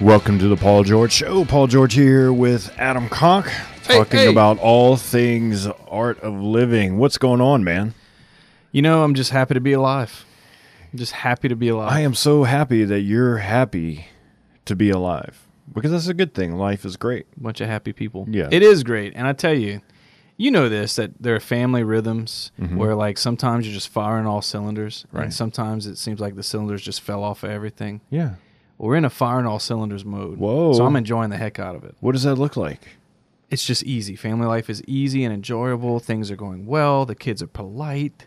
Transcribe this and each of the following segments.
Welcome to the Paul George Show. Paul George here with Adam Conk, talking hey. about all things art of living. What's going on, man? You know, I'm just happy to be alive. I'm just happy to be alive. I am so happy that you're happy to be alive because that's a good thing. Life is great. bunch of happy people. Yeah. It is great. And I tell you, you know this that there are family rhythms where like sometimes you're just firing all cylinders Mm-hmm. Right. and sometimes it seems like the cylinders just fell off of everything. Yeah. We're in a firing all cylinders mode. Whoa. So I'm enjoying the heck out of it. What does that look like? It's just easy. Family life is easy and enjoyable. Things are going well. The kids are polite.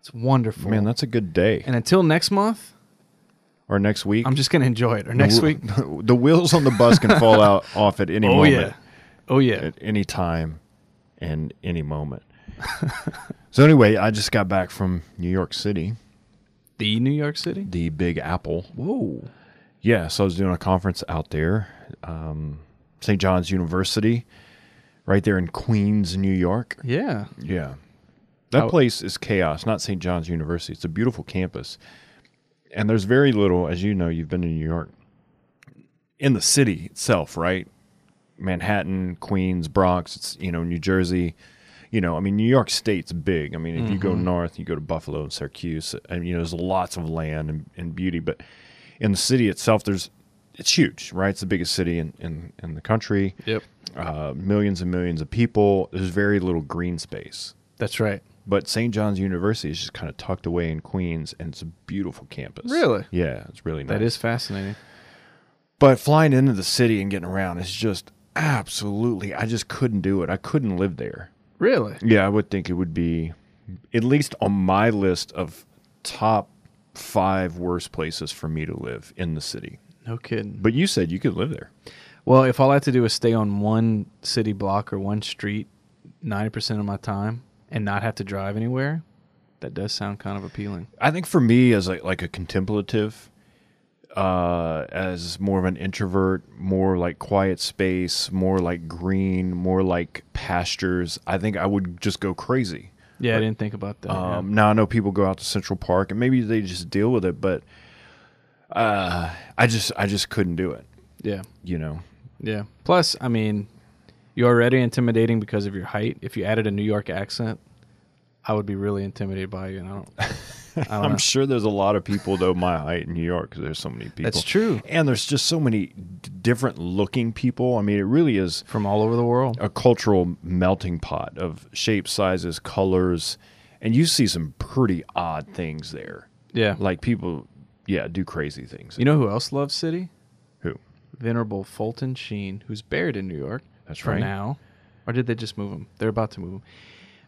It's wonderful. Man, that's a good day. and until next month, Or next week. I'm just going to enjoy it. Or next The week. the wheels on the bus can fall out off at any Oh, moment. yeah. Oh, yeah. At any time and any moment. so anyway, I just got back from New York City, The New York City? the Big Apple. Whoa. Yeah, so I was doing a conference out there, um, St. John's University, right there in Queens, New York. Yeah. Yeah. That place is chaos, not St. John's University. It's a beautiful campus. And there's very little, as you know, you've been to New York, in the city itself, right? Manhattan, Queens, Bronx, it's, you know, New Jersey. You know, I mean, New York State's big. I mean, if you go north, you go to Buffalo and Syracuse, and, you know, there's lots of land and, and beauty. But in the city itself, there's, it's huge, right? It's the biggest city in, in, in the country. Yep. Uh, millions and millions of people. There's very little green space. That's right. But St. John's University is just kind of tucked away in Queens, and it's a beautiful campus. Really? Yeah, it's really nice. That is fascinating. But flying into the city and getting around is just absolutely. I just couldn't do it. I couldn't live there. Really? Yeah, I would think it would be at least on my list of top five worst places for me to live in the city. No kidding. But you said you could live there. Well, if all I have to do is stay on one city block or one street 90% of my time and not have to drive anywhere, that does sound kind of appealing. I think for me as like like a contemplative, uh, as more of an introvert, more like quiet space, more like green, more like pastures. I think I would just go crazy. Yeah, I didn't think about that. yeah. Um, now I know people go out to Central Park and maybe they just deal with it, but uh, I just I just couldn't do it. yeah. You know, Yeah. Plus, I mean, you're already intimidating because of your height. If you added a New York accent, I would be really intimidated by you. And I don't I'm know. sure there's a lot of people though my height in New York because there's so many people. That's true. and there's just so many d- different looking people. I mean, it really is. From all over the world. a cultural melting pot of shapes, sizes, colors, and you see some pretty odd things there. Yeah. Like people, yeah, do crazy things. You know who else loves city? Who? Venerable Fulton Sheen, who's buried in New York. That's right. now. Or did they just move him? They're about to move him.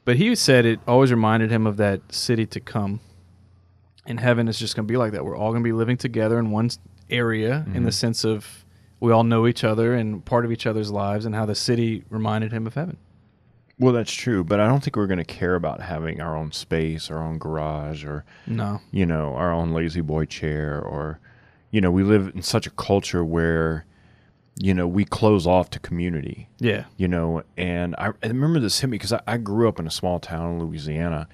But he said it always reminded him of that city to come. And heaven is just going to be like that. We're all going to be living together in one area in Mm-hmm. the sense of we all know each other and part of each other's lives, and how the city reminded him of heaven. Well, that's true, but I don't think we're going to care about having our own space, our own garage, or No. you know, our own lazy boy chair, or you know, we live in such a culture where you know we close off to community. Yeah. you know and i, I remember this hit me because I, I grew up in a small town in louisiana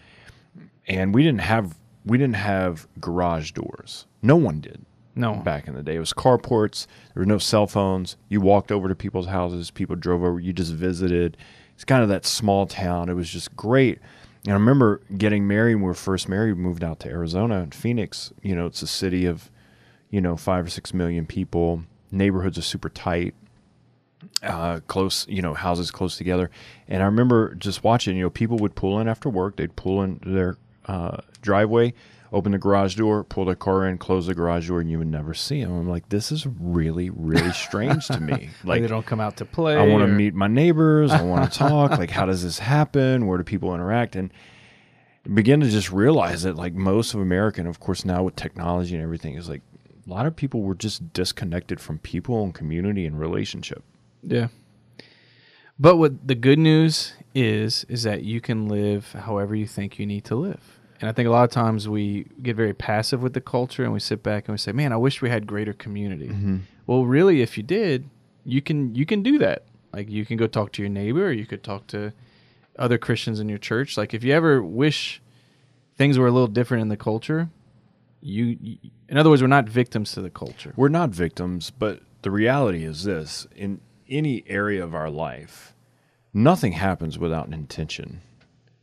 and we didn't have we didn't have garage doors. No one did No. back in the day. It was carports. There were no cell phones. You walked over to people's houses. People drove over. You just visited. It's kind of that small town. It was just great. And i remember getting married. When we were first married we moved out to arizona and phoenix. You know it's a city of you know five or six million people. Neighborhoods are super tight uh, close, you know, houses close together. And I remember just watching, you know, people would pull in after work. They'd pull in their uh, driveway, open the garage door, pull their car in, close the garage door, and you would never see them. I'm like, this is really, really strange to me. Like, they don't come out to play. I want to or- meet my neighbors. I want to talk. Like, how does this happen? Where do people interact? And begin to just realize that, like, most of America, and of course, now with technology and everything, is like a lot of people were just disconnected from people and community and relationship. Yeah. But what the good news is is that you can live however you think you need to live. And I think a lot of times we get very passive with the culture and we sit back and we say, "Man, I wish we had greater community." Mm-hmm. Well, really if you did, you can you can do that. Like you can go talk to your neighbor or you could talk to other Christians in your church. Like if you ever wish things were a little different in the culture, you, you in other words, we're not victims to the culture. We're not victims, but the reality is this in any area of our life, nothing happens without an intention,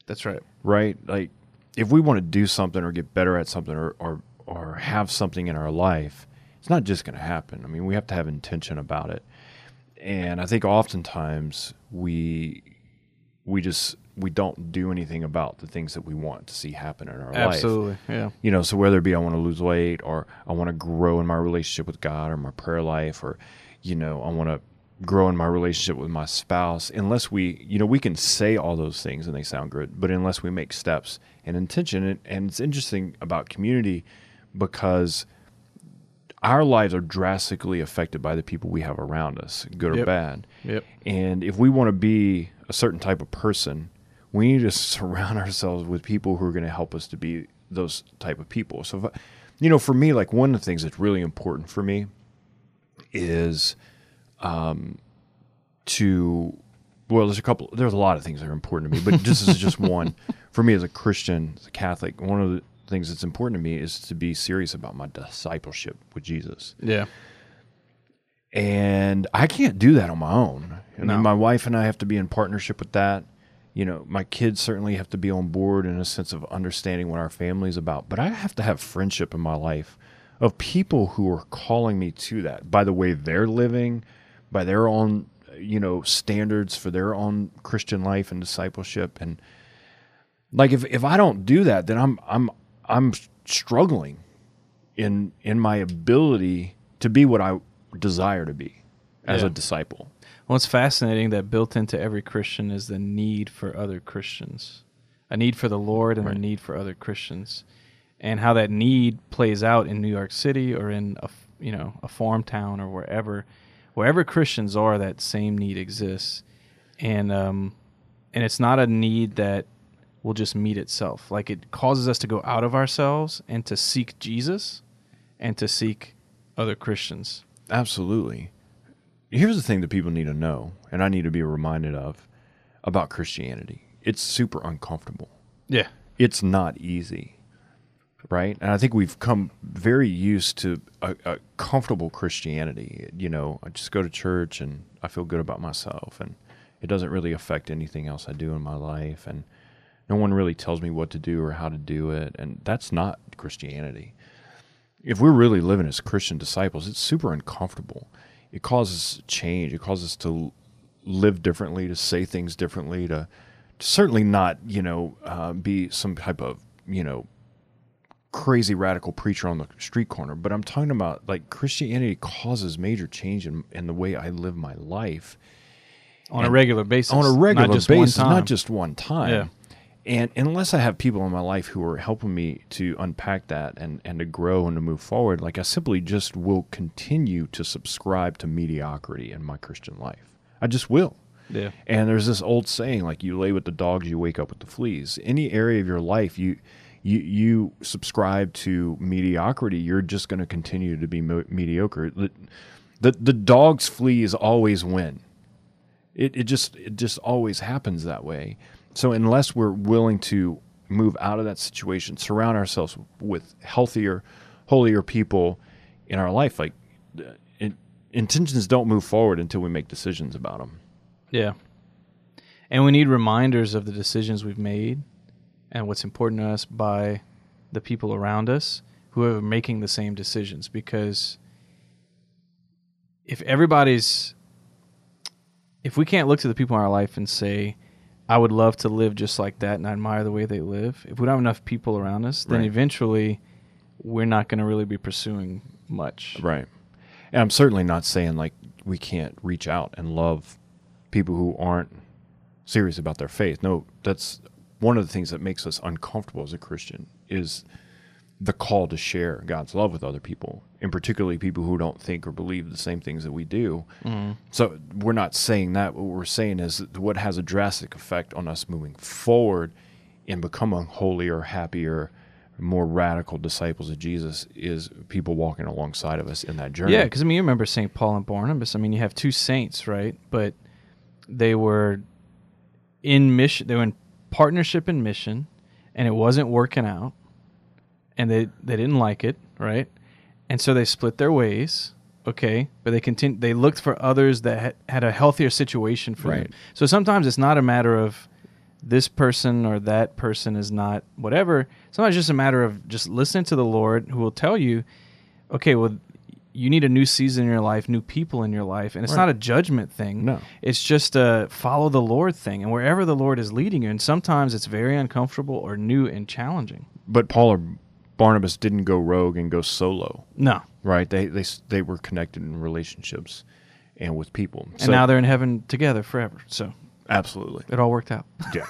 That's right. right? Like if we want to do something or get better at something or or, or have something in our life, it's not just going to happen. I mean, we have to have intention about it. And I think oftentimes we we just we don't do anything about the things that we want to see happen in our life Absolutely. Yeah. you know so whether it be i want to lose weight or i want to grow in my relationship with god or my prayer life or you know i want to grow in my relationship with my spouse unless we you know we can say all those things and they sound good but unless we make steps and intention and, and it's interesting about community because our lives are drastically affected by the people we have around us good or Yep. bad Yep. and if we want to be a certain type of person, we need to surround ourselves with people who are going to help us to be those type of people. So, I, you know, for me, like one of the things that's really important for me is um, to, well, there's a couple, there's a lot of things that are important to me, but this is just one. For me as a Christian, as a Catholic, one of the things that's important to me is to be serious about my discipleship with Jesus Yeah. and I can't do that on my own. I No. mean, my wife and I have to be in partnership with that. You know, my kids certainly have to be on board in a sense of understanding what our family is about. But I have to have friendship in my life of people who are calling me to that by the way they're living, by their own, you know, standards for their own Christian life and discipleship. And like if if I don't do that, then I'm I'm I'm struggling in in my ability to be what I desire to be as Yeah. a disciple. Well, it's fascinating that built into every Christian is the need for other Christians, a need for the Lord and Right. a need for other Christians, and how that need plays out in New York City or in a you know a farm town or wherever, wherever Christians are, that same need exists, and um, and it's not a need that will just meet itself. Like it causes us to go out of ourselves and to seek Jesus, and to seek other Christians. Absolutely. Here's the thing that people need to know, and I need to be reminded of about Christianity. It's super uncomfortable. Yeah. It's not easy, right? And I think we've come very used to a, a comfortable Christianity. You know, I just go to church and I feel good about myself, and it doesn't really affect anything else I do in my life, and no one really tells me what to do or how to do it, and that's not Christianity. If we're really living as Christian disciples, it's super uncomfortable. It causes change. It causes us to live differently, to say things differently, to, to certainly not, you know, uh, be some type of, you know, crazy radical preacher on the street corner. But I'm talking about like Christianity causes major change in, in the way I live my life On a regular basis. on a regular not basis, not just one time. Yeah. And unless I have people in my life who are helping me to unpack that and, and to grow and to move forward, like I simply just will continue to subscribe to mediocrity in my Christian life. I just will. Yeah. And there's this old saying like you lay with the dogs, you wake up with the fleas. Any area of your life you you you subscribe to mediocrity, you're just going to continue to be mo- mediocre. The, the the dog's fleas always win. It it just it just always happens that way. So unless we're willing to move out of that situation, surround ourselves with healthier, holier people in our life, like uh, in, intentions don't move forward until we make decisions about them. Yeah. And we need reminders of the decisions we've made and what's important to us by the people around us who are making the same decisions because if everybody's if we can't look to the people in our life and say I would love to live just like that and I admire the way they live, if we don't have enough people around us, then Right. eventually we're not going to really be pursuing much. Right. And I'm certainly not saying like we can't reach out and love people who aren't serious about their faith. No, that's one of the things that makes us uncomfortable as a Christian is the call to share God's love with other people, and particularly people who don't think or believe the same things that we do. Mm-hmm. So we're not saying that. What we're saying is that what has a drastic effect on us moving forward and becoming holier, happier, more radical disciples of Jesus is people walking alongside of us in that journey. Yeah, because I mean, you remember St. Paul and Barnabas. I mean, you have two saints, right? But they were in mission. They were in partnership and mission, and it wasn't working out, and they they didn't like it, right? And so they split their ways, okay, but they continue. They looked for others that had, had a healthier situation for Right. them. So sometimes it's not a matter of this person or that person is not whatever. Sometimes it's just a matter of just listening to the Lord, who will tell you, okay, well, you need a new season in your life, new people in your life, and it's Right. not a judgment thing. No. It's just a follow the Lord thing, and wherever the Lord is leading you, and sometimes it's very uncomfortable or new and challenging. But Paul or Barnabas didn't go rogue and go solo, No, right? They they they were connected in relationships and with people. and now they're in heaven together forever. So absolutely. it all worked out. Yeah.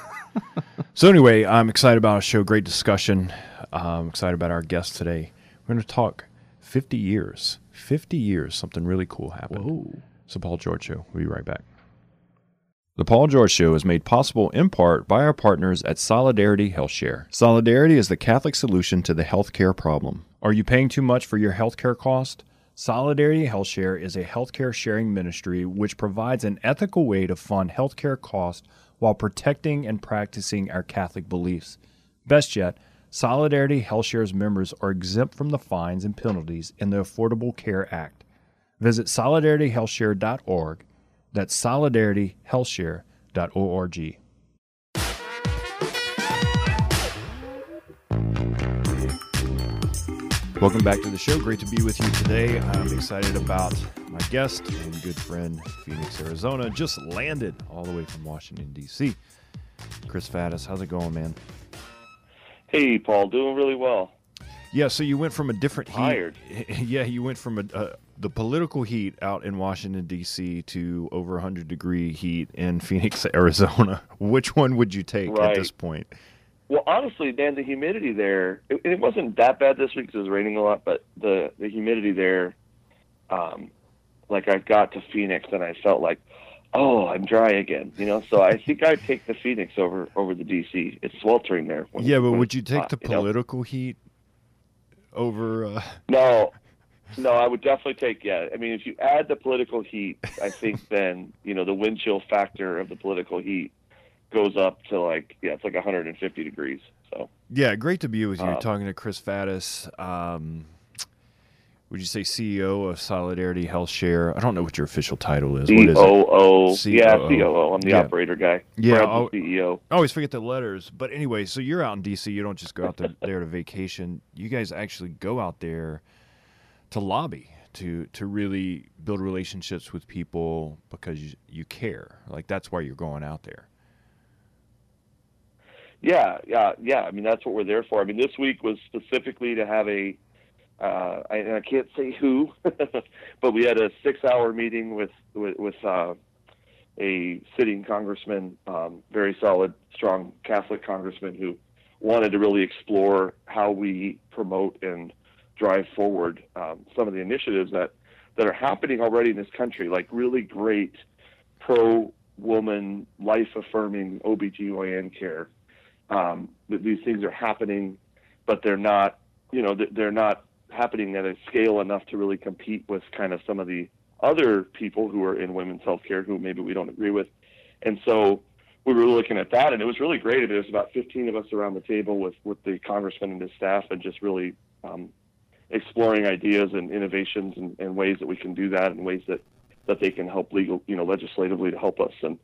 so anyway, I'm excited about our show. Great discussion. I'm excited about our guest today. We're going to talk 50 years. 50 years. Something really cool happened. Whoa. So Paul George Show. We'll be right back. The Paul George Show is made possible in part by our partners at Solidarity HealthShare. Solidarity is the Catholic solution to the healthcare problem. Are you paying too much for your healthcare cost? Solidarity HealthShare is a healthcare sharing ministry which provides an ethical way to fund healthcare costs while protecting and practicing our Catholic beliefs. Best yet, Solidarity HealthShare's members are exempt from the fines and penalties in the Affordable Care Act. Visit solidarityhealthshare.org. That's solidarityhealthshare.org. Welcome back to the show. Great to be with you today. I'm excited about my guest and good friend, Phoenix, Arizona. Just landed all the way from Washington, D.C. Chris Faddis, how's it going, man? Hey, Paul, doing really well. Yeah, so you went from a different heat. Tired. Yeah, you went from a, uh, the political heat out in Washington D.C. to over 100 degree heat in Phoenix, Arizona. Which one would you take at this point? Well, honestly, Dan, the humidity there, it, it wasn't that bad this week because it was raining a lot, but the, the humidity there, um, like I got to Phoenix and I felt like, oh, I'm dry again, you know? So I think I'd take the Phoenix over, over the DC. It's sweltering there. when- yeah, but would you take hot, the you know? political heat over? Uh, No, no, I would definitely take. Yeah, I mean, if you add the political heat, I think then you know the wind chill factor of the political heat goes up to like yeah, it's like 150 degrees. So yeah, great to be with you. Um, talking to Chris Faddis. Um, would you say CEO of Solidarity Health Share? I don't know what your official title is. What is it? COO, yeah, COO. I'm the Yeah. operator guy. Yeah, CEO. I always forget the letters. But anyway, so you're out in DC. You don't just go out to, there to vacation. You guys actually go out there to lobby to to really build relationships with people because you, you care. Like that's why you're going out there. Yeah, yeah, yeah. I mean, that's what we're there for. I mean, this week was specifically to have a, uh, I, I can't say who, but we had a six-hour meeting with with, with uh, a sitting congressman, um, very solid, strong Catholic congressman who wanted to really explore how we promote and drive forward um, some of the initiatives that that are happening already in this country, like really great pro-woman, life-affirming OBGYN care. Um, these things are happening, but they're not, you know, they're not happening at a scale enough to really compete with kind of some of the other people who are in women's healthcare who maybe we don't agree with. And so we were looking at that, and it was really great. There was about 15 of us around the table with, with the congressman and his staff, and just really um, exploring ideas and innovations and, and ways that we can do that, and ways that, that they can help legal, you know, legislatively to help us. And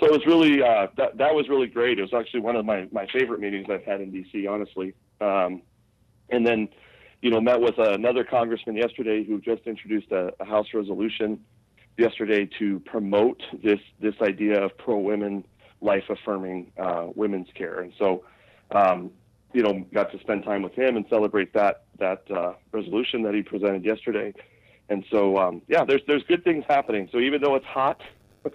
so it was really uh, that that was really great. It was actually one of my my favorite meetings I've had in DC, honestly. Um, and then, you know, met with another congressman yesterday who just introduced a, a House resolution yesterday to promote this this idea of pro women, life affirming uh, women's care. And so, um, you know, got to spend time with him and celebrate that that uh, resolution that he presented yesterday. And so, um, yeah, there's there's good things happening. So even though it's hot.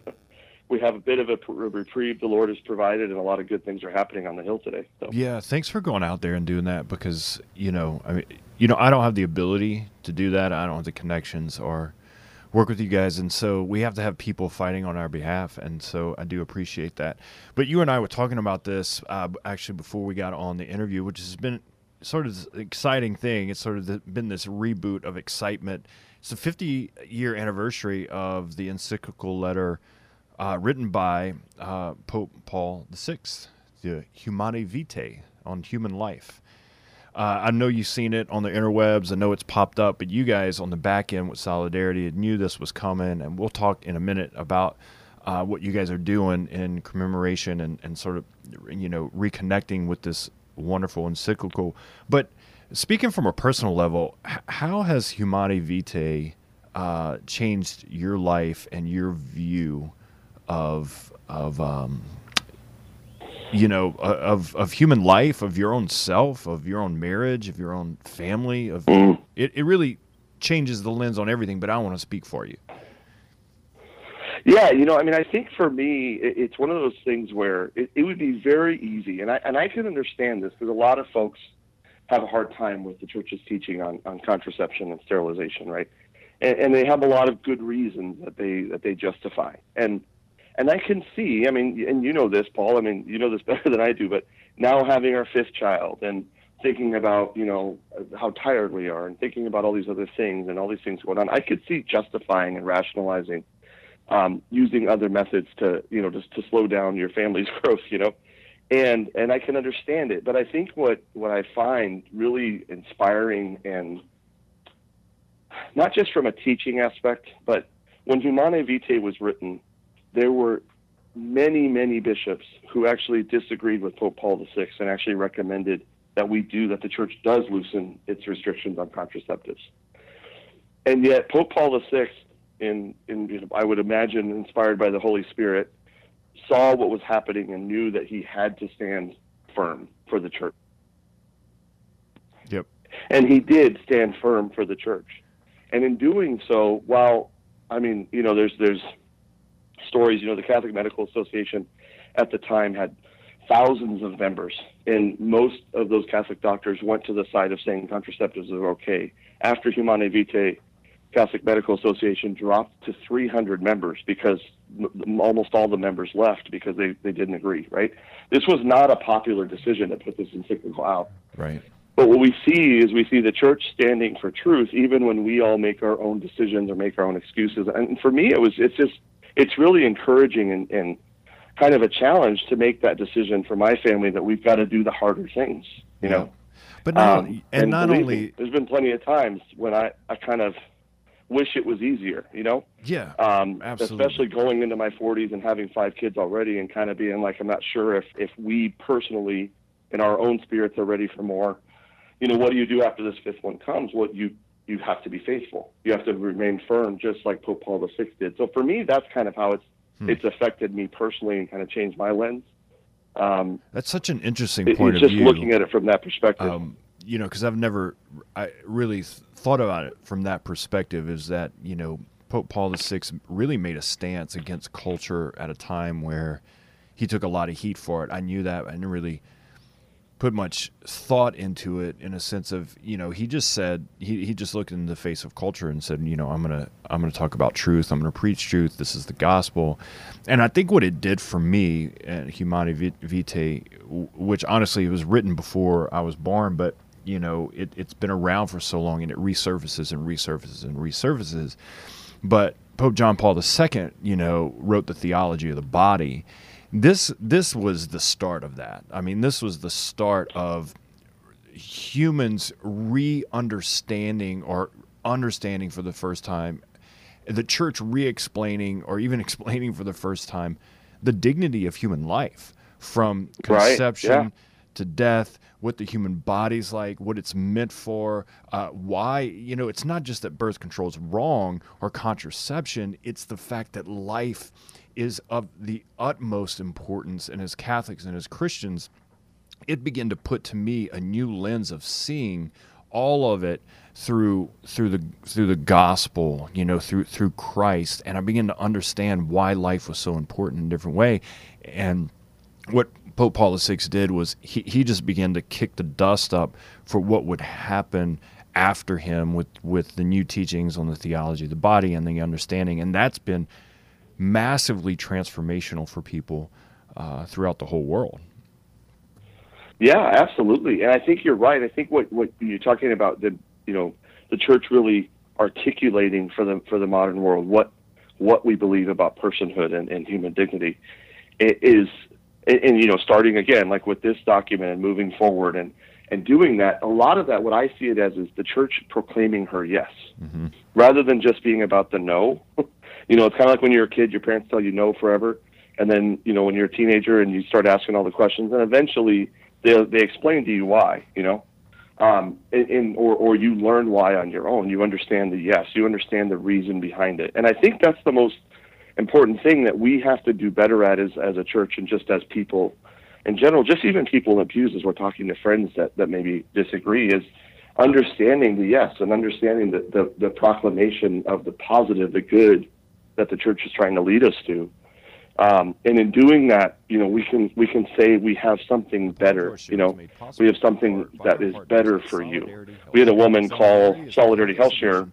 we have a bit of a reprieve the Lord has provided, and a lot of good things are happening on the hill today. So. Yeah, thanks for going out there and doing that because you know, I mean, you know, I don't have the ability to do that. I don't have the connections or work with you guys, and so we have to have people fighting on our behalf, and so I do appreciate that. But you and I were talking about this uh, actually before we got on the interview, which has been sort of exciting thing. It's sort of been this reboot of excitement. It's the 50 year anniversary of the encyclical letter uh, written by uh, Pope Paul VI, the Humanae Vitae on human life. Uh, I know you've seen it on the interwebs. I know it's popped up, but you guys on the back end with Solidarity knew this was coming, and we'll talk in a minute about uh, what you guys are doing in commemoration and, and sort of, you know, reconnecting with this wonderful encyclical. But speaking from a personal level, how has Humanae Vitae uh, changed your life and your view of of um, you know of of human life, of your own self, of your own marriage, of your own family? Of Mm. it, it really changes the lens on everything. But I want to speak for you. Yeah, you know, I mean, I think for me, it's one of those things where it, it would be very easy, and I and I can understand this because a lot of folks have a hard time with the church's teaching on, on contraception and sterilization, right? And, and they have a lot of good reasons that they that they justify, and and I can see, I mean, and you know this, Paul. I mean, you know this better than I do, but now having our fifth child and thinking about you know how tired we are and thinking about all these other things and all these things going on, I could see justifying and rationalizing um, using other methods to you know just to slow down your family's growth you know and and I can understand it but I think what what I find really inspiring and not just from a teaching aspect but when Humanae Vitae was written there were many many bishops who actually disagreed with Pope Paul VI and actually recommended that we do that the church does loosen its restrictions on contraceptives and yet Pope Paul VI in, in I would imagine inspired by the Holy Spirit, saw what was happening and knew that he had to stand firm for the church. Yep. And he did stand firm for the church. And in doing so, while I mean, you know, there's there's stories, you know, the Catholic Medical Association at the time had thousands of members, and most of those Catholic doctors went to the side of saying contraceptives are okay. After Humanae Vitae Catholic Medical Association dropped to 300 members because m- almost all the members left because they, they didn't agree, right? This was not a popular decision to put this encyclical out. Right. But what we see is we see the church standing for truth, even when we all make our own decisions or make our own excuses. And for me, it was it's just it's really encouraging and, and kind of a challenge to make that decision for my family that we've got to do the harder things, you know. But not, Um, and, not only me, there's been plenty of times when I, I kind of wish it was easier, you know, yeah, um, Absolutely. especially going into my 40s and having five kids already, and kind of being like, I'm not sure if if we personally, in our own spirits, are ready for more. You know, what do you do after this fifth one comes? What you you have to be faithful. You have to remain firm, just like Pope Paul VI did. So for me, that's kind of how it's Hmm. it's affected me personally and kind of changed my lens. Um, that's such an interesting it- point of just view. looking at it from that perspective. um, you know, because I've never, I really thought about it from that perspective. Is that you know, Pope Paul VI really made a stance against culture at a time where he took a lot of heat for it. I knew that. I didn't really put much thought into it in a sense of you know he just said he, he just looked in the face of culture and said you know i'm gonna i'm gonna talk about truth. I'm gonna preach truth. This is the gospel. And i think what it did for me at humanae vitae which honestly was written before i was born but you know it, it's been around for so long and it resurfaces and resurfaces and resurfaces. But pope john paul ii you know wrote the theology of the body this this was the start of that. I mean, this was the start of humans re-understanding or understanding for the first time the church re-explaining or even explaining for the first time the dignity of human life from Right, conception yeah. to death what the human body's like what it's meant for uh, why you know it's not just that birth control is wrong or contraception it's the fact that life is of the utmost importance and as catholics and as christians it began to put to me a new lens of seeing all of it through through the through the gospel you know through through christ and i began to understand why life was so important in a different way. And what pope paul vi did was he, he just began to kick the dust up for what would happen after him with with the new teachings on the theology of the body and the understanding. And that's been massively transformational for people uh, throughout the whole world Yeah, absolutely. And I think you're right. I think what, what you're talking about the you know the church really articulating for the for the modern world what what we believe about personhood and, and human dignity is and, and you know starting again like with this document and moving forward and and doing that, a lot of that, what I see it as, is the church proclaiming her yes, mm-hmm. rather than just being about the no. you know, it's kind of like when you're a kid, your parents tell you no forever, and then you know when you're a teenager and you start asking all the questions, and eventually they they explain to you why. You know, um, in, in or or you learn why on your own. You understand the yes, you understand the reason behind it, and I think that's the most important thing that we have to do better at as as a church and just as people in general, just even people in pews as we're talking to friends that, that maybe disagree, is understanding the yes and understanding the, the, the proclamation of the positive, the good that the church is trying to lead us to. Um, and in doing that, you know, we can we can say we have something better. You know, we have something that is better for you. We had a woman call Solidarity Health Share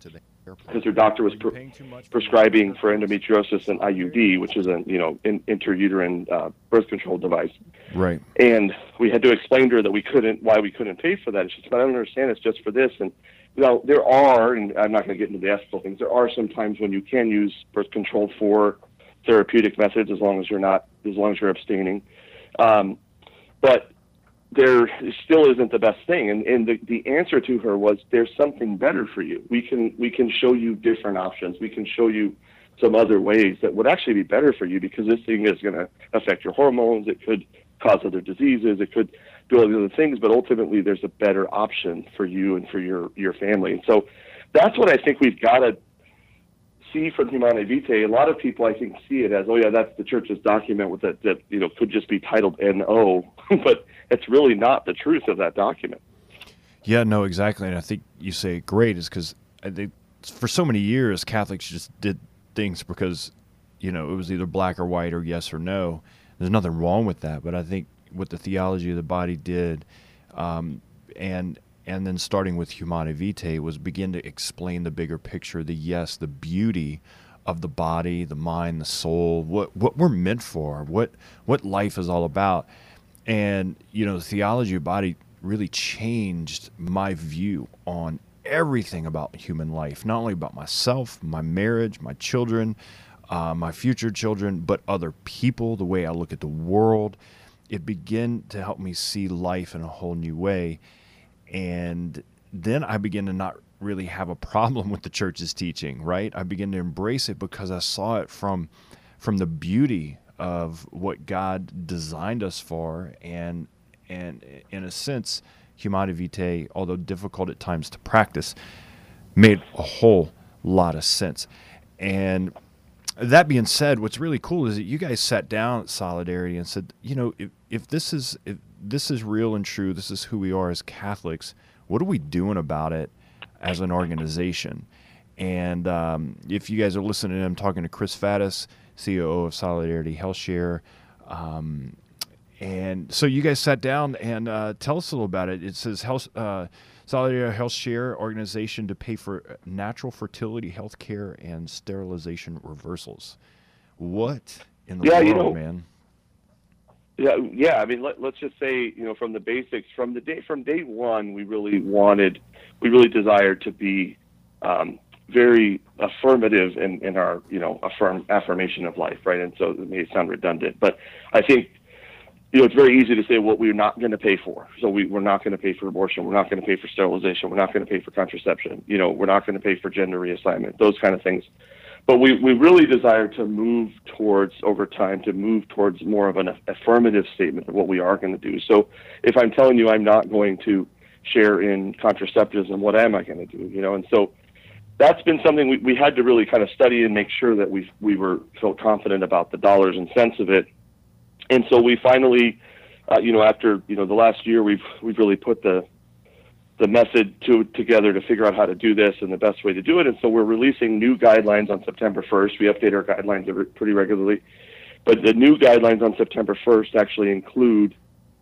because her doctor was pre- prescribing for endometriosis an IUD, which is a you know in, intrauterine uh, birth control device. Right. And we had to explain to her that we couldn't why we couldn't pay for that. And she said, "I don't understand. It's just for this." And you there are, and I'm not going to get into the ethical things. There are some times when you can use birth control for therapeutic methods as long as you're not as long as you're abstaining. Um, but there still isn't the best thing. And, and the, the answer to her was, there's something better for you. We can, we can show you different options. We can show you some other ways that would actually be better for you because this thing is going to affect your hormones. It could cause other diseases. It could do all the other things, but ultimately there's a better option for you and for your, your family. And so that's what I think we've got to see from Humanae Vitae, a lot of people I think see it as, oh yeah, that's the church's document with that that you know could just be titled NO, but it's really not the truth of that document. Yeah, no, exactly, and I think you say great is because for so many years Catholics just did things because you know it was either black or white or yes or no. There's nothing wrong with that, but I think what the theology of the body did, um, and and then starting with Humanae Vitae was begin to explain the bigger picture, the yes, the beauty of the body, the mind, the soul, what what we're meant for, what what life is all about. And you know, the theology of body really changed my view on everything about human life, not only about myself, my marriage, my children, uh, my future children, but other people, the way I look at the world. It began to help me see life in a whole new way and then I begin to not really have a problem with the church's teaching, right? I begin to embrace it because I saw it from from the beauty of what God designed us for and and in a sense Humanae Vitae, although difficult at times to practice, made a whole lot of sense. And that being said, what's really cool is that you guys sat down at Solidarity and said, you know, if, if this is if this is real and true, this is who we are as Catholics. What are we doing about it as an organization? And um, if you guys are listening, I'm talking to Chris Faddis, CEO of Solidarity Health Share. Um, and so you guys sat down and uh, tell us a little about it. It says health, uh, Solidarity Health Share organization to pay for natural fertility health care and sterilization reversals. What in the yeah, world, you know, man? Yeah, yeah. I mean, let, let's just say, you know, from the basics, from the day from day one, we really wanted, we really desired to be um, very affirmative in, in our, you know, affirm affirmation of life, right? And so it may sound redundant, but I think, you know, it's very easy to say what we're not going to pay for. So we, we're not going to pay for abortion. We're not going to pay for sterilization. We're not going to pay for contraception. You know, we're not going to pay for gender reassignment. Those kind of things but we, we really desire to move towards over time to move towards more of an affirmative statement of what we are going to do so if i'm telling you i'm not going to share in contraceptives and what am i going to do you know and so that's been something we, we had to really kind of study and make sure that we we were felt confident about the dollars and cents of it and so we finally uh, you know after you know the last year we've we've really put the the method to, together to figure out how to do this and the best way to do it. And so we're releasing new guidelines on September 1st. We update our guidelines pretty regularly. But the new guidelines on September 1st actually include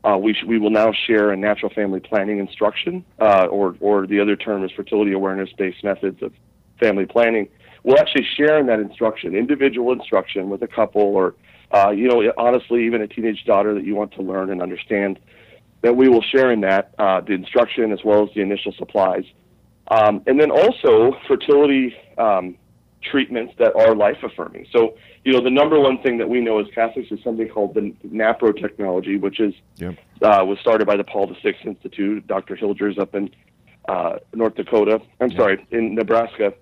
uh, we, sh- we will now share a natural family planning instruction, uh, or, or the other term is fertility awareness based methods of family planning. We'll actually share in that instruction, individual instruction with a couple, or, uh, you know, honestly, even a teenage daughter that you want to learn and understand that we will share in that uh, the instruction as well as the initial supplies. Um, and then also fertility um, treatments that are life affirming. So, you know, the number one thing that we know as Catholics is something called the NAPRO technology, which is Yep. uh, was started by the Paul VI Institute, Dr. Hilgers up in uh, North Dakota. I'm sorry, in Nebraska,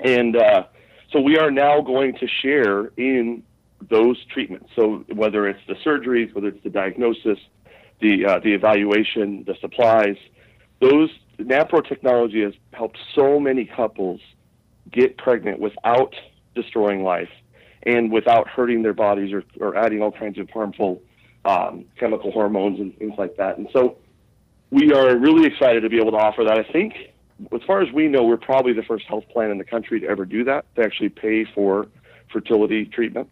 and uh, so we are now going to share in those treatments. So whether it's the surgeries, whether it's the diagnosis, the uh, the evaluation, the supplies, those NAPRO technology has helped so many couples get pregnant without destroying life and without hurting their bodies or, or adding all kinds of harmful um, chemical hormones and things like that. And so we are really excited to be able to offer that. I think, as far as we know, we're probably the first health plan in the country to ever do that, to actually pay for fertility treatment.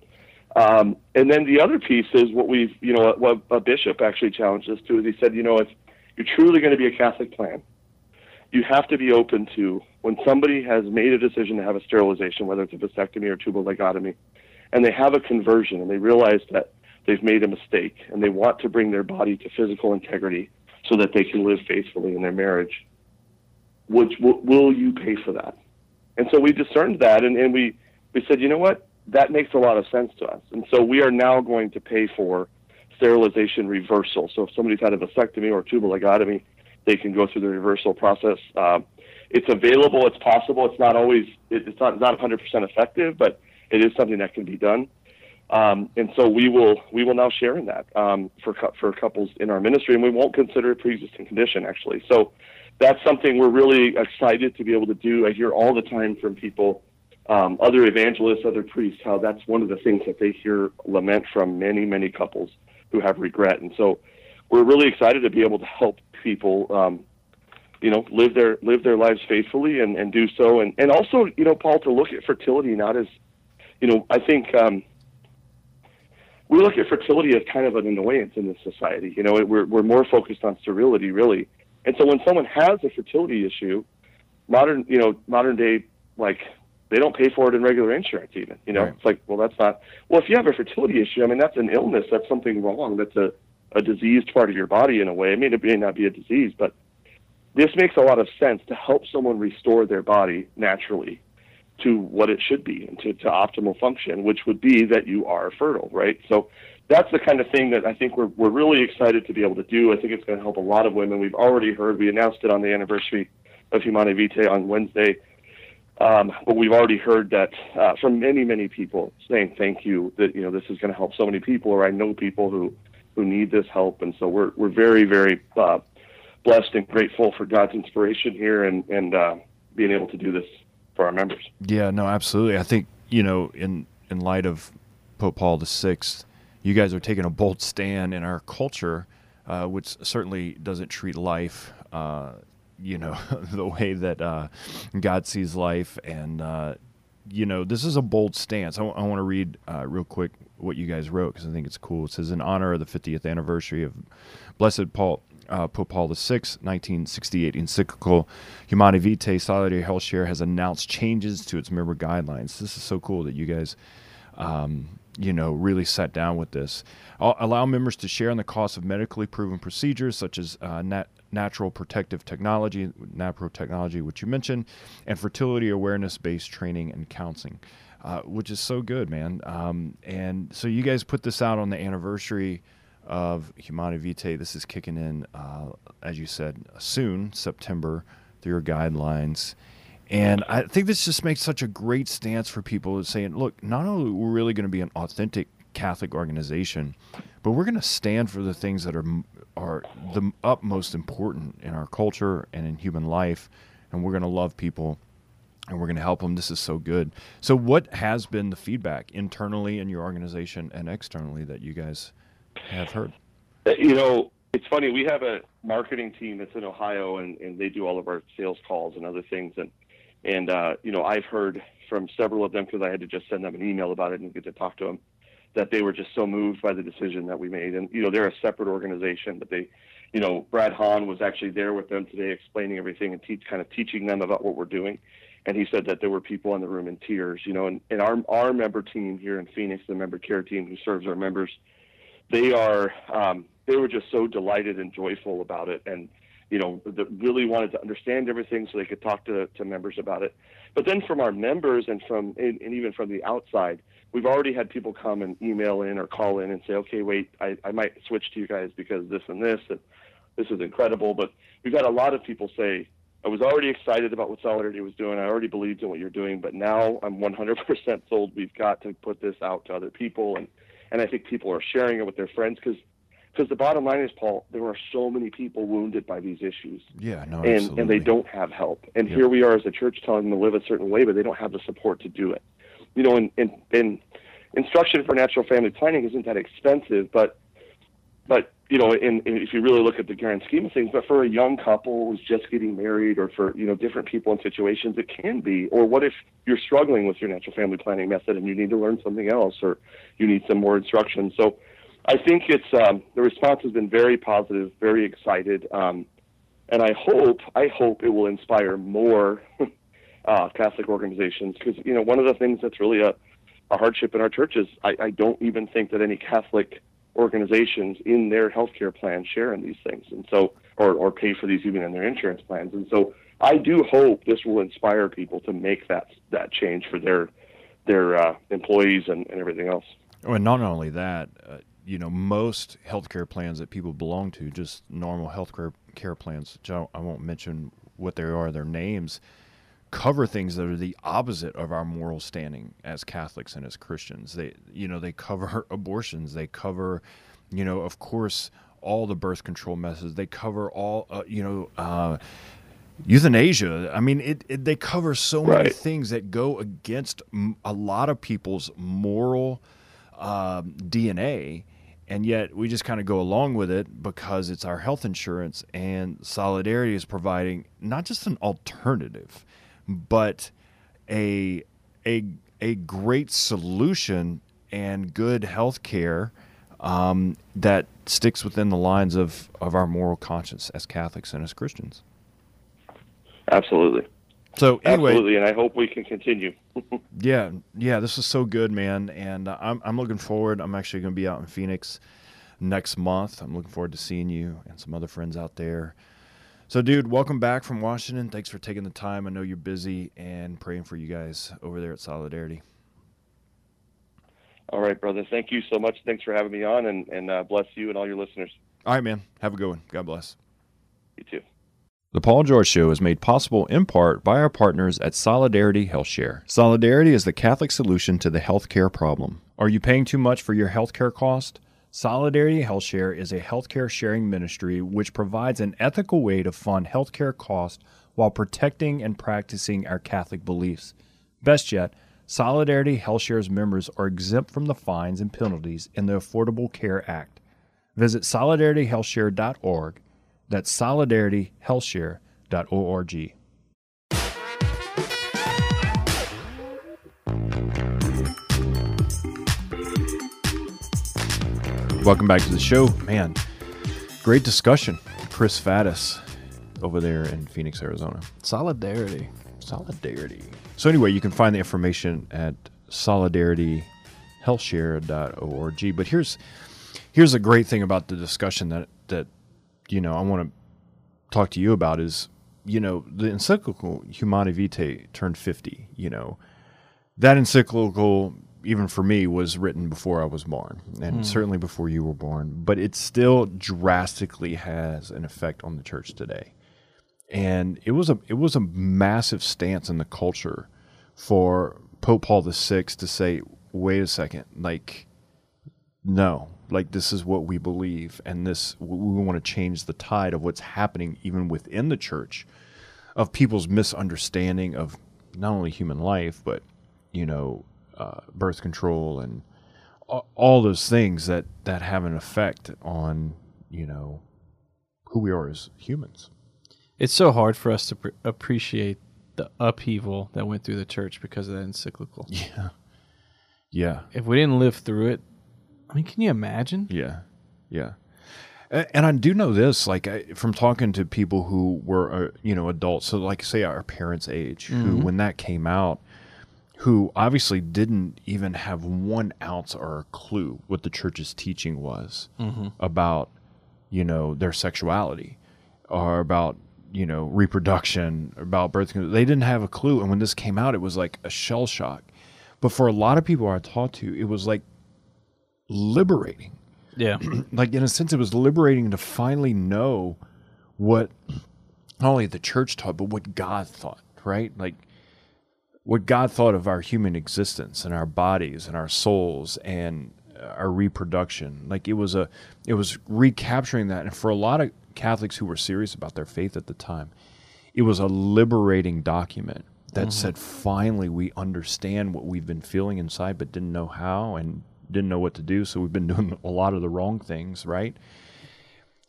Um, and then the other piece is what we've, you know, what a bishop actually challenged us to is he said, you know, if you're truly going to be a Catholic plan, you have to be open to when somebody has made a decision to have a sterilization, whether it's a vasectomy or tubal ligotomy, and they have a conversion and they realize that they've made a mistake and they want to bring their body to physical integrity so that they can live faithfully in their marriage. Which will, you pay for that? And so we discerned that, and, and we we said, you know what, that makes a lot of sense to us. And so we are now going to pay for sterilization reversal. So if somebody's had a vasectomy or tubal ligotomy, they can go through the reversal process. Um, it's available. It's possible. It's not always. It's not not 100% effective, but it is something that can be done. Um, and so we will we will now share in that um, for for couples in our ministry, and we won't consider it pre-existing condition actually. So that's something we're really excited to be able to do. I hear all the time from people, um, other evangelists, other priests, how that's one of the things that they hear lament from many many couples who have regret, and so we're really excited to be able to help people. Um, you know, live their live their lives faithfully and, and do so, and and also, you know, Paul, to look at fertility not as, you know, I think um, we look at fertility as kind of an annoyance in this society. You know, we're we're more focused on sterility, really. And so when someone has a fertility issue, modern, you know, modern day, like they don't pay for it in regular insurance even. You know, Right. it's like, well, that's not. Well, if you have a fertility issue, I mean, that's an illness. That's something wrong. That's a a diseased part of your body in a way. I mean, it may not be a disease, but this makes a lot of sense to help someone restore their body naturally to what it should be and to, to optimal function, which would be that you are fertile, right? So that's the kind of thing that I think we're, we're really excited to be able to do. I think it's going to help a lot of women. We've already heard, we announced it on the anniversary of Humanae Vitae on Wednesday. Um, but we've already heard that uh, from many, many people saying thank you that you know this is going to help so many people, or I know people who who need this help, and so we're we're very, very uh, blessed and grateful for God's inspiration here and and uh, being able to do this for our members. Yeah, no, absolutely. I think you know, in in light of Pope Paul the Sixth, you guys are taking a bold stand in our culture, uh, which certainly doesn't treat life, uh, you know, the way that uh, God sees life, and uh, you know, this is a bold stance. I want to read uh, real quick what you guys wrote because I think it's cool. It says, in honor of the 50th anniversary of Blessed Paul, uh, Pope Paul VI, 1968 encyclical Humanae Vitae, Solidarity Health Share has announced changes to its member guidelines. This is so cool that you guys, um, you know, really sat down with this. Al- allow members to share in the cost of medically proven procedures such as uh, nat- natural procreative technology, NAPRO technology, which you mentioned, and fertility awareness based training and counseling. Uh, which is so good, man. Um, and so you guys put this out on the anniversary of Humanae Vitae. This is kicking in, uh, as you said, soon, September, through your guidelines. And I think this just makes such a great stance for people saying, look, not only we're really going to be an authentic Catholic organization, but we're going to stand for the things that are are the utmost important in our culture and in human life, and we're going to love people and we're going to help them. This is so good. So, what has been the feedback internally in your organization and externally that you guys have heard? Uh, you know, it's funny. We have a marketing team that's in Ohio, and, and they do all of our sales calls and other things. And and uh, you know, I've heard from several of them because I had to just send them an email about it and get to talk to them that they were just so moved by the decision that we made. And you know, they're a separate organization, but they, you know, Brad Hahn was actually there with them today, explaining everything and kind of teaching them about what we're doing. And he said that there were people in the room in tears. You know, and, and our our member team here in Phoenix, the member care team who serves our members, they are um, they were just so delighted and joyful about it. And you know, that really wanted to understand everything so they could talk to, to members about it. But then from our members and from and, and even from the outside, we've already had people come and email in or call in and say, okay, wait, I, I might switch to you guys because this and this and this is incredible. But we've had a lot of people say, I was already excited about what Solidarity was doing. I already believed in what you're doing, but now I'm 100% sold. We've got to put this out to other people, and and I think people are sharing it with their friends because because the bottom line is, Paul, there are so many people wounded by these issues. Yeah, no, and absolutely. and they don't have help. And Yep. here we are as a church telling them to live a certain way, but they don't have the support to do it. You know, and and, and instruction for natural family planning isn't that expensive, but but you know, in, in, if you really look at the grand scheme of things, but for a young couple who's just getting married, or for you know different people in situations, it can be. Or what if you're struggling with your natural family planning method and you need to learn something else, or you need some more instruction? So, I think it's um, the response has been very positive, very excited, um, and I hope I hope it will inspire more uh, Catholic organizations because you know one of the things that's really a, a hardship in our churches. I, I don't even think that any Catholic organizations in their healthcare plan share in these things, and so or or pay for these even in their insurance plans, and so I do hope this will inspire people to make that that change for their their uh, employees and, and everything else. And not only that, uh, you know, most healthcare plans that people belong to, just normal healthcare care plans, which I, I won't mention what they are, their names, cover things that are the opposite of our moral standing as Catholics and as Christians. They, you know, they cover abortions, they cover, you know, of course, all the birth control methods. They cover all, uh, you know. Uh, euthanasia i mean it, it they cover so many things that go against a lot of people's moral um, dna and yet we just kind of go along with it because it's our health insurance and solidarity is providing not just an alternative but a a a great solution and good health care um, that sticks within the lines of, of our moral conscience as Catholics and as Christians. Absolutely, So anyway, absolutely, and I hope we can continue. yeah, yeah, this is so good, man, and uh, I'm I'm looking forward. I'm actually going to be out in Phoenix next month. I'm looking forward to seeing you and some other friends out there. So, dude, welcome back from Washington. Thanks for taking the time. I know you're busy and praying for you guys over there at Solidarity. All right, brother. Thank you so much. Thanks for having me on, and and uh, bless you and all your listeners. All right, man. Have a good one. God bless. You too. The Paul George Show is made possible in part by our partners at Solidarity HealthShare. Solidarity is the Catholic solution to the healthcare problem. Are you paying too much for your healthcare cost? Solidarity HealthShare is a healthcare sharing ministry which provides an ethical way to fund healthcare costs while protecting and practicing our Catholic beliefs. Best yet, Solidarity HealthShare's members are exempt from the fines and penalties in the Affordable Care Act. Visit solidarityhealthshare.org that's solidarityhealthshare.org. Welcome back to the show. Man, great discussion. Chris Faddis over there in Phoenix, Arizona. Solidarity. Solidarity. So anyway, you can find the information at solidarityhealthshare.org. But here's here's a great thing about the discussion that that you know I want to talk to you about is you know the encyclical Humanae Vitae turned 50. You know that encyclical even for me was written before I was born and hmm. certainly before you were born, but it still drastically has an effect on the church today and it was a it was a massive stance in the culture for Pope Paul VI to say, "Wait a second, like, no, like this is what we believe, and this we want to change the tide of what's happening even within the church, of people's misunderstanding of not only human life but you know uh, birth control and all those things that that have an effect on you know who we are as humans." It's so hard for us to pr- appreciate the upheaval that went through the church because of that encyclical. Yeah. Yeah. If we didn't live through it, I mean, can you imagine? Yeah. Yeah. And I do know this, like I, from talking to people who were, uh, you know, adults. So, like, say our parents' age, who, when that came out, who obviously didn't even have one ounce or a clue what the church's teaching was about, you know, their sexuality. or about you know reproduction, about birth. control. They didn't have a clue, and when this came out, it was like a shell shock. But for a lot of people I talked to, it was like liberating. Yeah. Like in a sense, it was liberating to finally know what not only the church taught, but what God thought. Right, like what God thought of our human existence and our bodies and our souls and uh, our reproduction. Like it was a, it was recapturing that. And for a lot of Catholics who were serious about their faith at the time, it was a liberating document that mm-hmm. said, finally, we understand what we've been feeling inside, but didn't know how and didn't know what to do. So we've been doing a lot of the wrong things, right?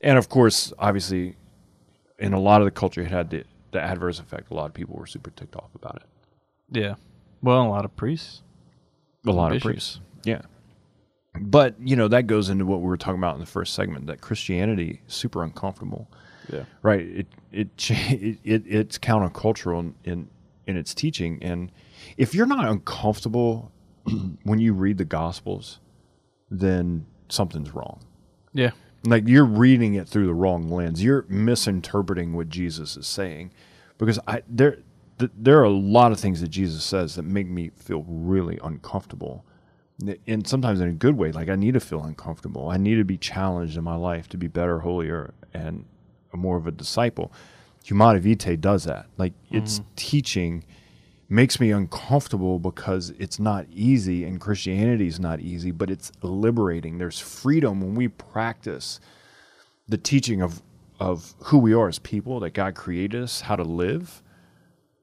And of course, obviously, in a lot of the culture, it had the, the adverse effect. A lot of people were super ticked off about it. Yeah. Well, a lot of priests. A lot of priests. Yeah. But, you know, that goes into what we were talking about in the first segment that Christianity super uncomfortable. Yeah. Right. It it, it, it it's countercultural in, in in its teaching and if you're not uncomfortable when you read the gospels, then something's wrong. Yeah. Like you're reading it through the wrong lens. You're misinterpreting what Jesus is saying, because I there th- there are a lot of things that Jesus says that make me feel really uncomfortable, and sometimes in a good way. Like I need to feel uncomfortable. I need to be challenged in my life to be better, holier, and more of a disciple. Humanae Vitae does that. Like its mm-hmm. teaching makes me uncomfortable because it's not easy and Christianity is not easy, but it's liberating. There's freedom when we practice the teaching of of who we are as people, that God created us, how to live.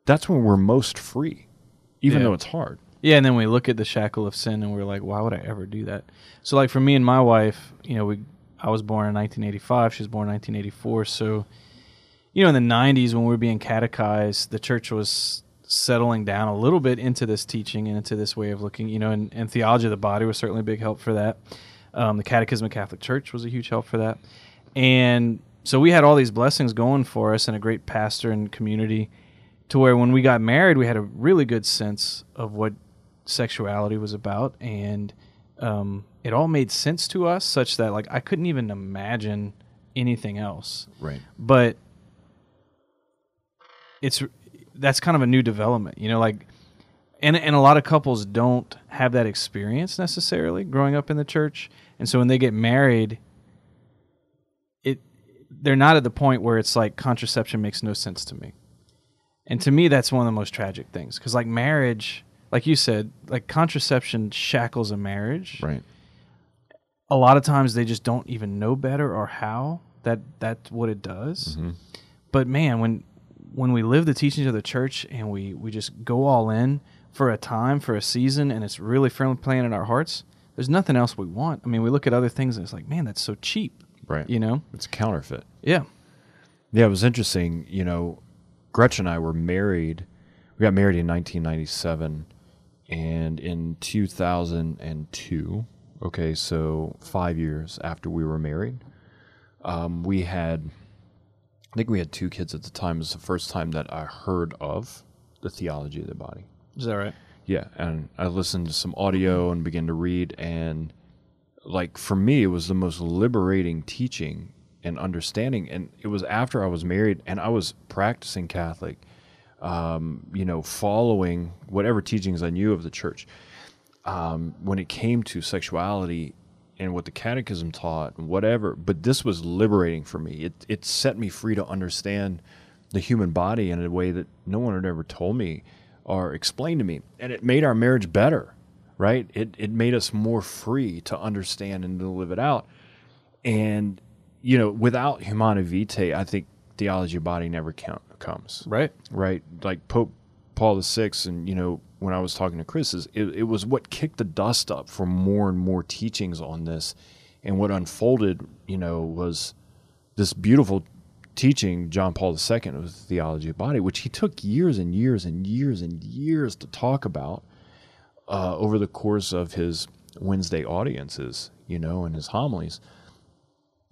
That's when we're most free, even Yeah. though it's hard. Yeah, and then we look at the shackle of sin and we're like, why would I ever do that? So like for me and my wife, you know, we I was born in 1985, she was born in 1984, so you know, in the 90s when we were being catechized, the church was settling down a little bit into this teaching and into this way of looking, you know, and, and theology of the body was certainly a big help for that. Um, the Catechism of Catholic Church was a huge help for that. And so we had all these blessings going for us and a great pastor and community to where when we got married, we had a really good sense of what sexuality was about. And um, it all made sense to us such that like I couldn't even imagine anything else Right. but it's that's kind of a new development you know like and and a lot of couples don't have that experience necessarily growing up in the church and so when they get married it they're not at the point where it's like contraception makes no sense to me and to me that's one of the most tragic things because like marriage like you said like contraception shackles a marriage Right. a lot of times they just don't even know better or how that that's what it does. Mm-hmm. But man, when when we live the teachings of the church and we we just go all in for a time for a season and it's really firmly planted in our hearts, there's nothing else we want. I mean, we look at other things and it's like, man, that's so cheap, Right. you know? It's counterfeit. Yeah. Yeah, it was interesting. You know, Gretchen and I were married. We got married in 1997, and in 2002, okay, so five years after we were married, um, we had, I think we had two kids at the time. It was the first time that I heard of the theology of the body. Is that right? Yeah, and I listened to some audio and began to read, and like for me, it was the most liberating teaching and understanding. And it was after I was married and I was practicing Catholic, um, you know, following whatever teachings I knew of the church. Um, when it came to sexuality and what the Catechism taught and whatever, but this was liberating for me. It it set me free to understand the human body in a way that no one had ever told me or explained to me, and it made our marriage better. Right? It it made us more free to understand and to live it out. And you know, without Humanae Vitae, I think theology of body never count, comes Right. right? Like Pope Paul VI, and you know, when I was talking to Chris, is it, it was what kicked the dust up for more and more teachings on this, and what unfolded, you know, was this beautiful teaching John Paul II of the theology of body, which he took years and years and years and years to talk about uh, over the course of his Wednesday audiences, you know, and his homilies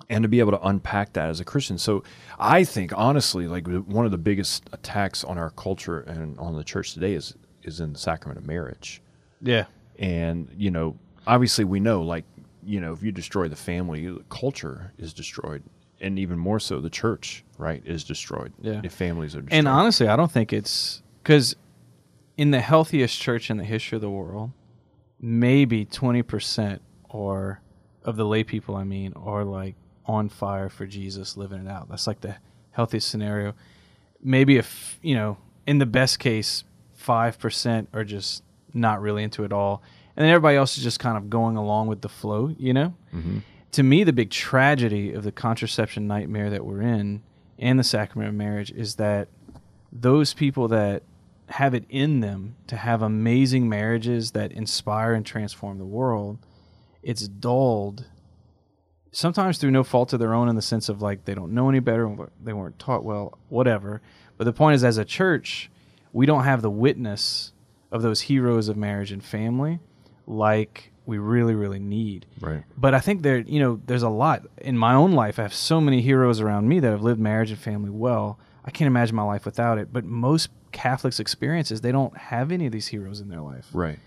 and to be able to unpack that as a Christian. So I think honestly, like one of the biggest attacks on our culture and on the church today is is in the sacrament of marriage. Yeah. And you know, obviously we know like you know if you destroy the family, the culture is destroyed and even more so, the church, right, is destroyed. Yeah. if families are destroyed. And honestly, I don't think it's because in the healthiest church in the history of the world, maybe 20% or of the lay people, I mean, are like on fire for Jesus, living it out. That's like the healthiest scenario. Maybe if, you know, in the best case, 5% are just not really into it all. And then everybody else is just kind of going along with the flow, you know? Mm-hmm. To me, the big tragedy of the contraception nightmare that we're in and the sacrament of marriage is that those people that have it in them to have amazing marriages that inspire and transform the world, it's dulled sometimes through no fault of their own in the sense of like they don't know any better, they weren't taught well, whatever. But the point is, as a church, we don't have the witness of those heroes of marriage and family like we really, really need. right, But I think there, you know, there's a lot in my own life. I have so many heroes around me that have lived marriage and family well. I can't imagine my life without it. But most Catholics' experiences, they don't have any of these heroes in their life. right.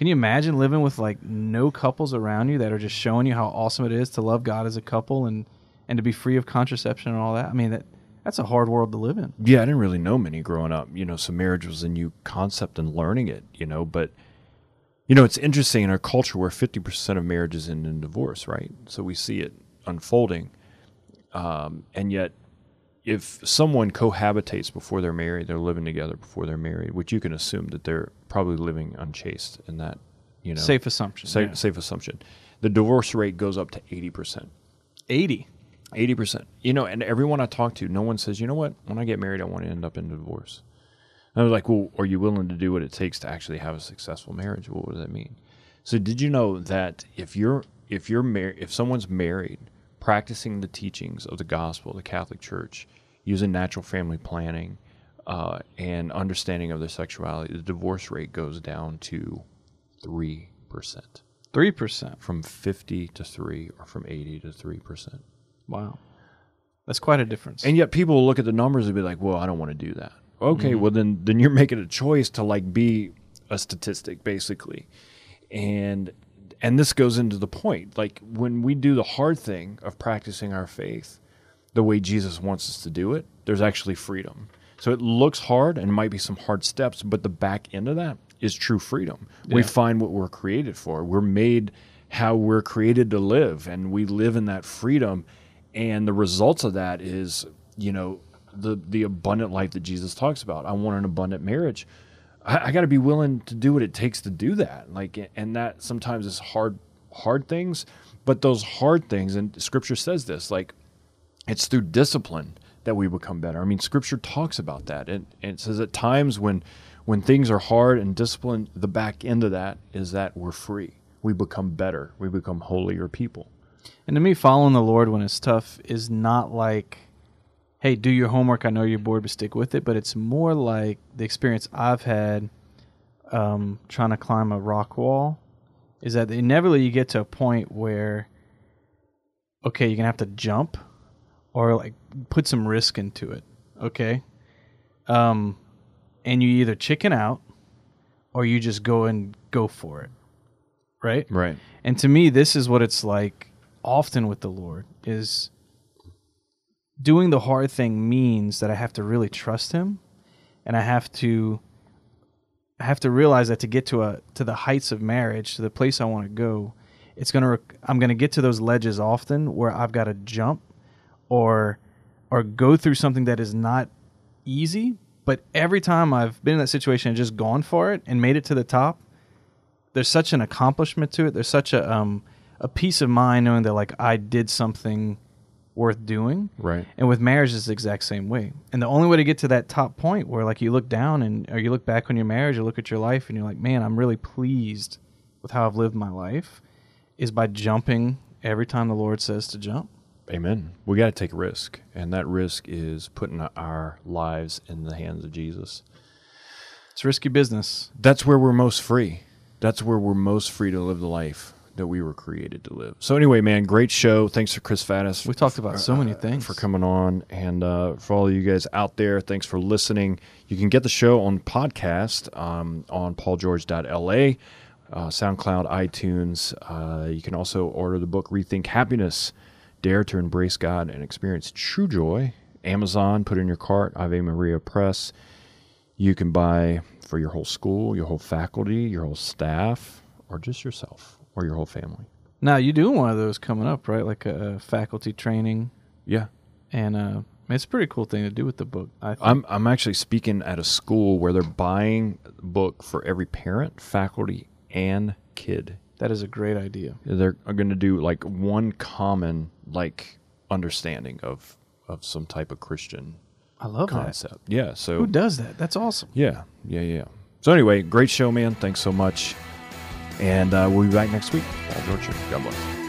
Can you imagine living with like no couples around you that are just showing you how awesome it is to love God as a couple and and to be free of contraception and all that? I mean, that that's a hard world to live in. Yeah, I didn't really know many growing up. You know, so marriage was a new concept and learning it. You know, but you know, it's interesting in our culture where fifty percent of marriages end in divorce, right? So we see it unfolding, um, and yet, if someone cohabitates before they're married, they're living together before they're married, which you can assume that they're probably living unchaste in that. You know, Safe assumption. safe, yeah. safe assumption. The divorce rate goes up to eighty percent. Eighty. Eighty percent. You know, and everyone I talk to, no one says, you know what? When I get married, I want to end up in divorce. And I was like, well, are you willing to do what it takes to actually have a successful marriage? What does that mean? So, did you know that if you're if you're married, if someone's married, practicing the teachings of the gospel, the Catholic Church, using natural family planning, uh, and understanding of their sexuality, the divorce rate goes down to three percent, Three percent. from fifty to three, or from eighty to three percent. Wow. That's quite a difference. And yet people will look at the numbers and be like, "Well, I don't want to do that." Okay, well then then you're making a choice to like be a statistic basically. And and this goes into the point. Like when we do the hard thing of practicing our faith the way Jesus wants us to do it, there's actually freedom. So it looks hard and might be some hard steps, but the back end of that is true freedom. We find what we're created for. We're made how we're created to live, and we live in that freedom. And the results of that is, you know, the the abundant life that Jesus talks about. I want an abundant marriage. I, I got to be willing to do what it takes to do that. Like, and that sometimes is hard, hard things. But those hard things, and Scripture says this, like it's through discipline that we become better. I mean, Scripture talks about that, and, and it says at times when when things are hard and discipline, the back end of that is that we're free. We become better. We become holier people. And to me, following the Lord when it's tough is not like, hey, do your homework. I know you're bored, but stick with it. But it's more like the experience I've had um, trying to climb a rock wall is that inevitably you get to a point where, okay, you're going to have to jump or like put some risk into it. Okay. Um, and you either chicken out or you just go and go for it. Right. Right. And to me, this is what it's like often with the Lord is doing the hard thing means that I have to really trust him and I have to I have to realize that to get to a to the heights of marriage, to the place I want to go, it's going to I'm going to get to those ledges often where I've got to jump or or go through something that is not easy, but every time I've been in that situation and just gone for it and made it to the top, there's such an accomplishment to it. There's such a um, a peace of mind knowing that like I did something worth doing. Right. And with marriage, it's the exact same way. And the only way to get to that top point where like you look down and or you look back on your marriage, or look at your life, and you're like, man, I'm really pleased with how I've lived my life, is by jumping every time the Lord says to jump. Amen. We got to take a risk, and that risk is putting our lives in the hands of Jesus. It's risky business. That's where we're most free. That's where we're most free to live the life that we were created to live. So anyway, man, great show. Thanks to Chris Faddis. We talked about so many things. for coming on and uh, for all of you guys out there thanks for listening you can get the show on podcast um, on paulgeorge.la uh, soundcloud itunes uh, you can also order the book rethink happiness dare to embrace God and experience true joy. Amazon, put in your cart, Ave Maria Press. You can buy for your whole school, your whole faculty, your whole staff, or just yourself or your whole family. Now you doing one of those coming up, right? Like a, a faculty training, Yeah. and uh, it's a pretty cool thing to do with the book. I think. I'm I'm actually speaking at a school where they're buying a book for every parent, faculty, and kid. that is a great idea. They're going to do like one common like understanding of of some type of Christian I love that. concept. Yeah. So Who does that? That's awesome. yeah, yeah, yeah. So anyway, great show, man. Thanks so much, and uh, we'll be back next week. Paul George, God bless.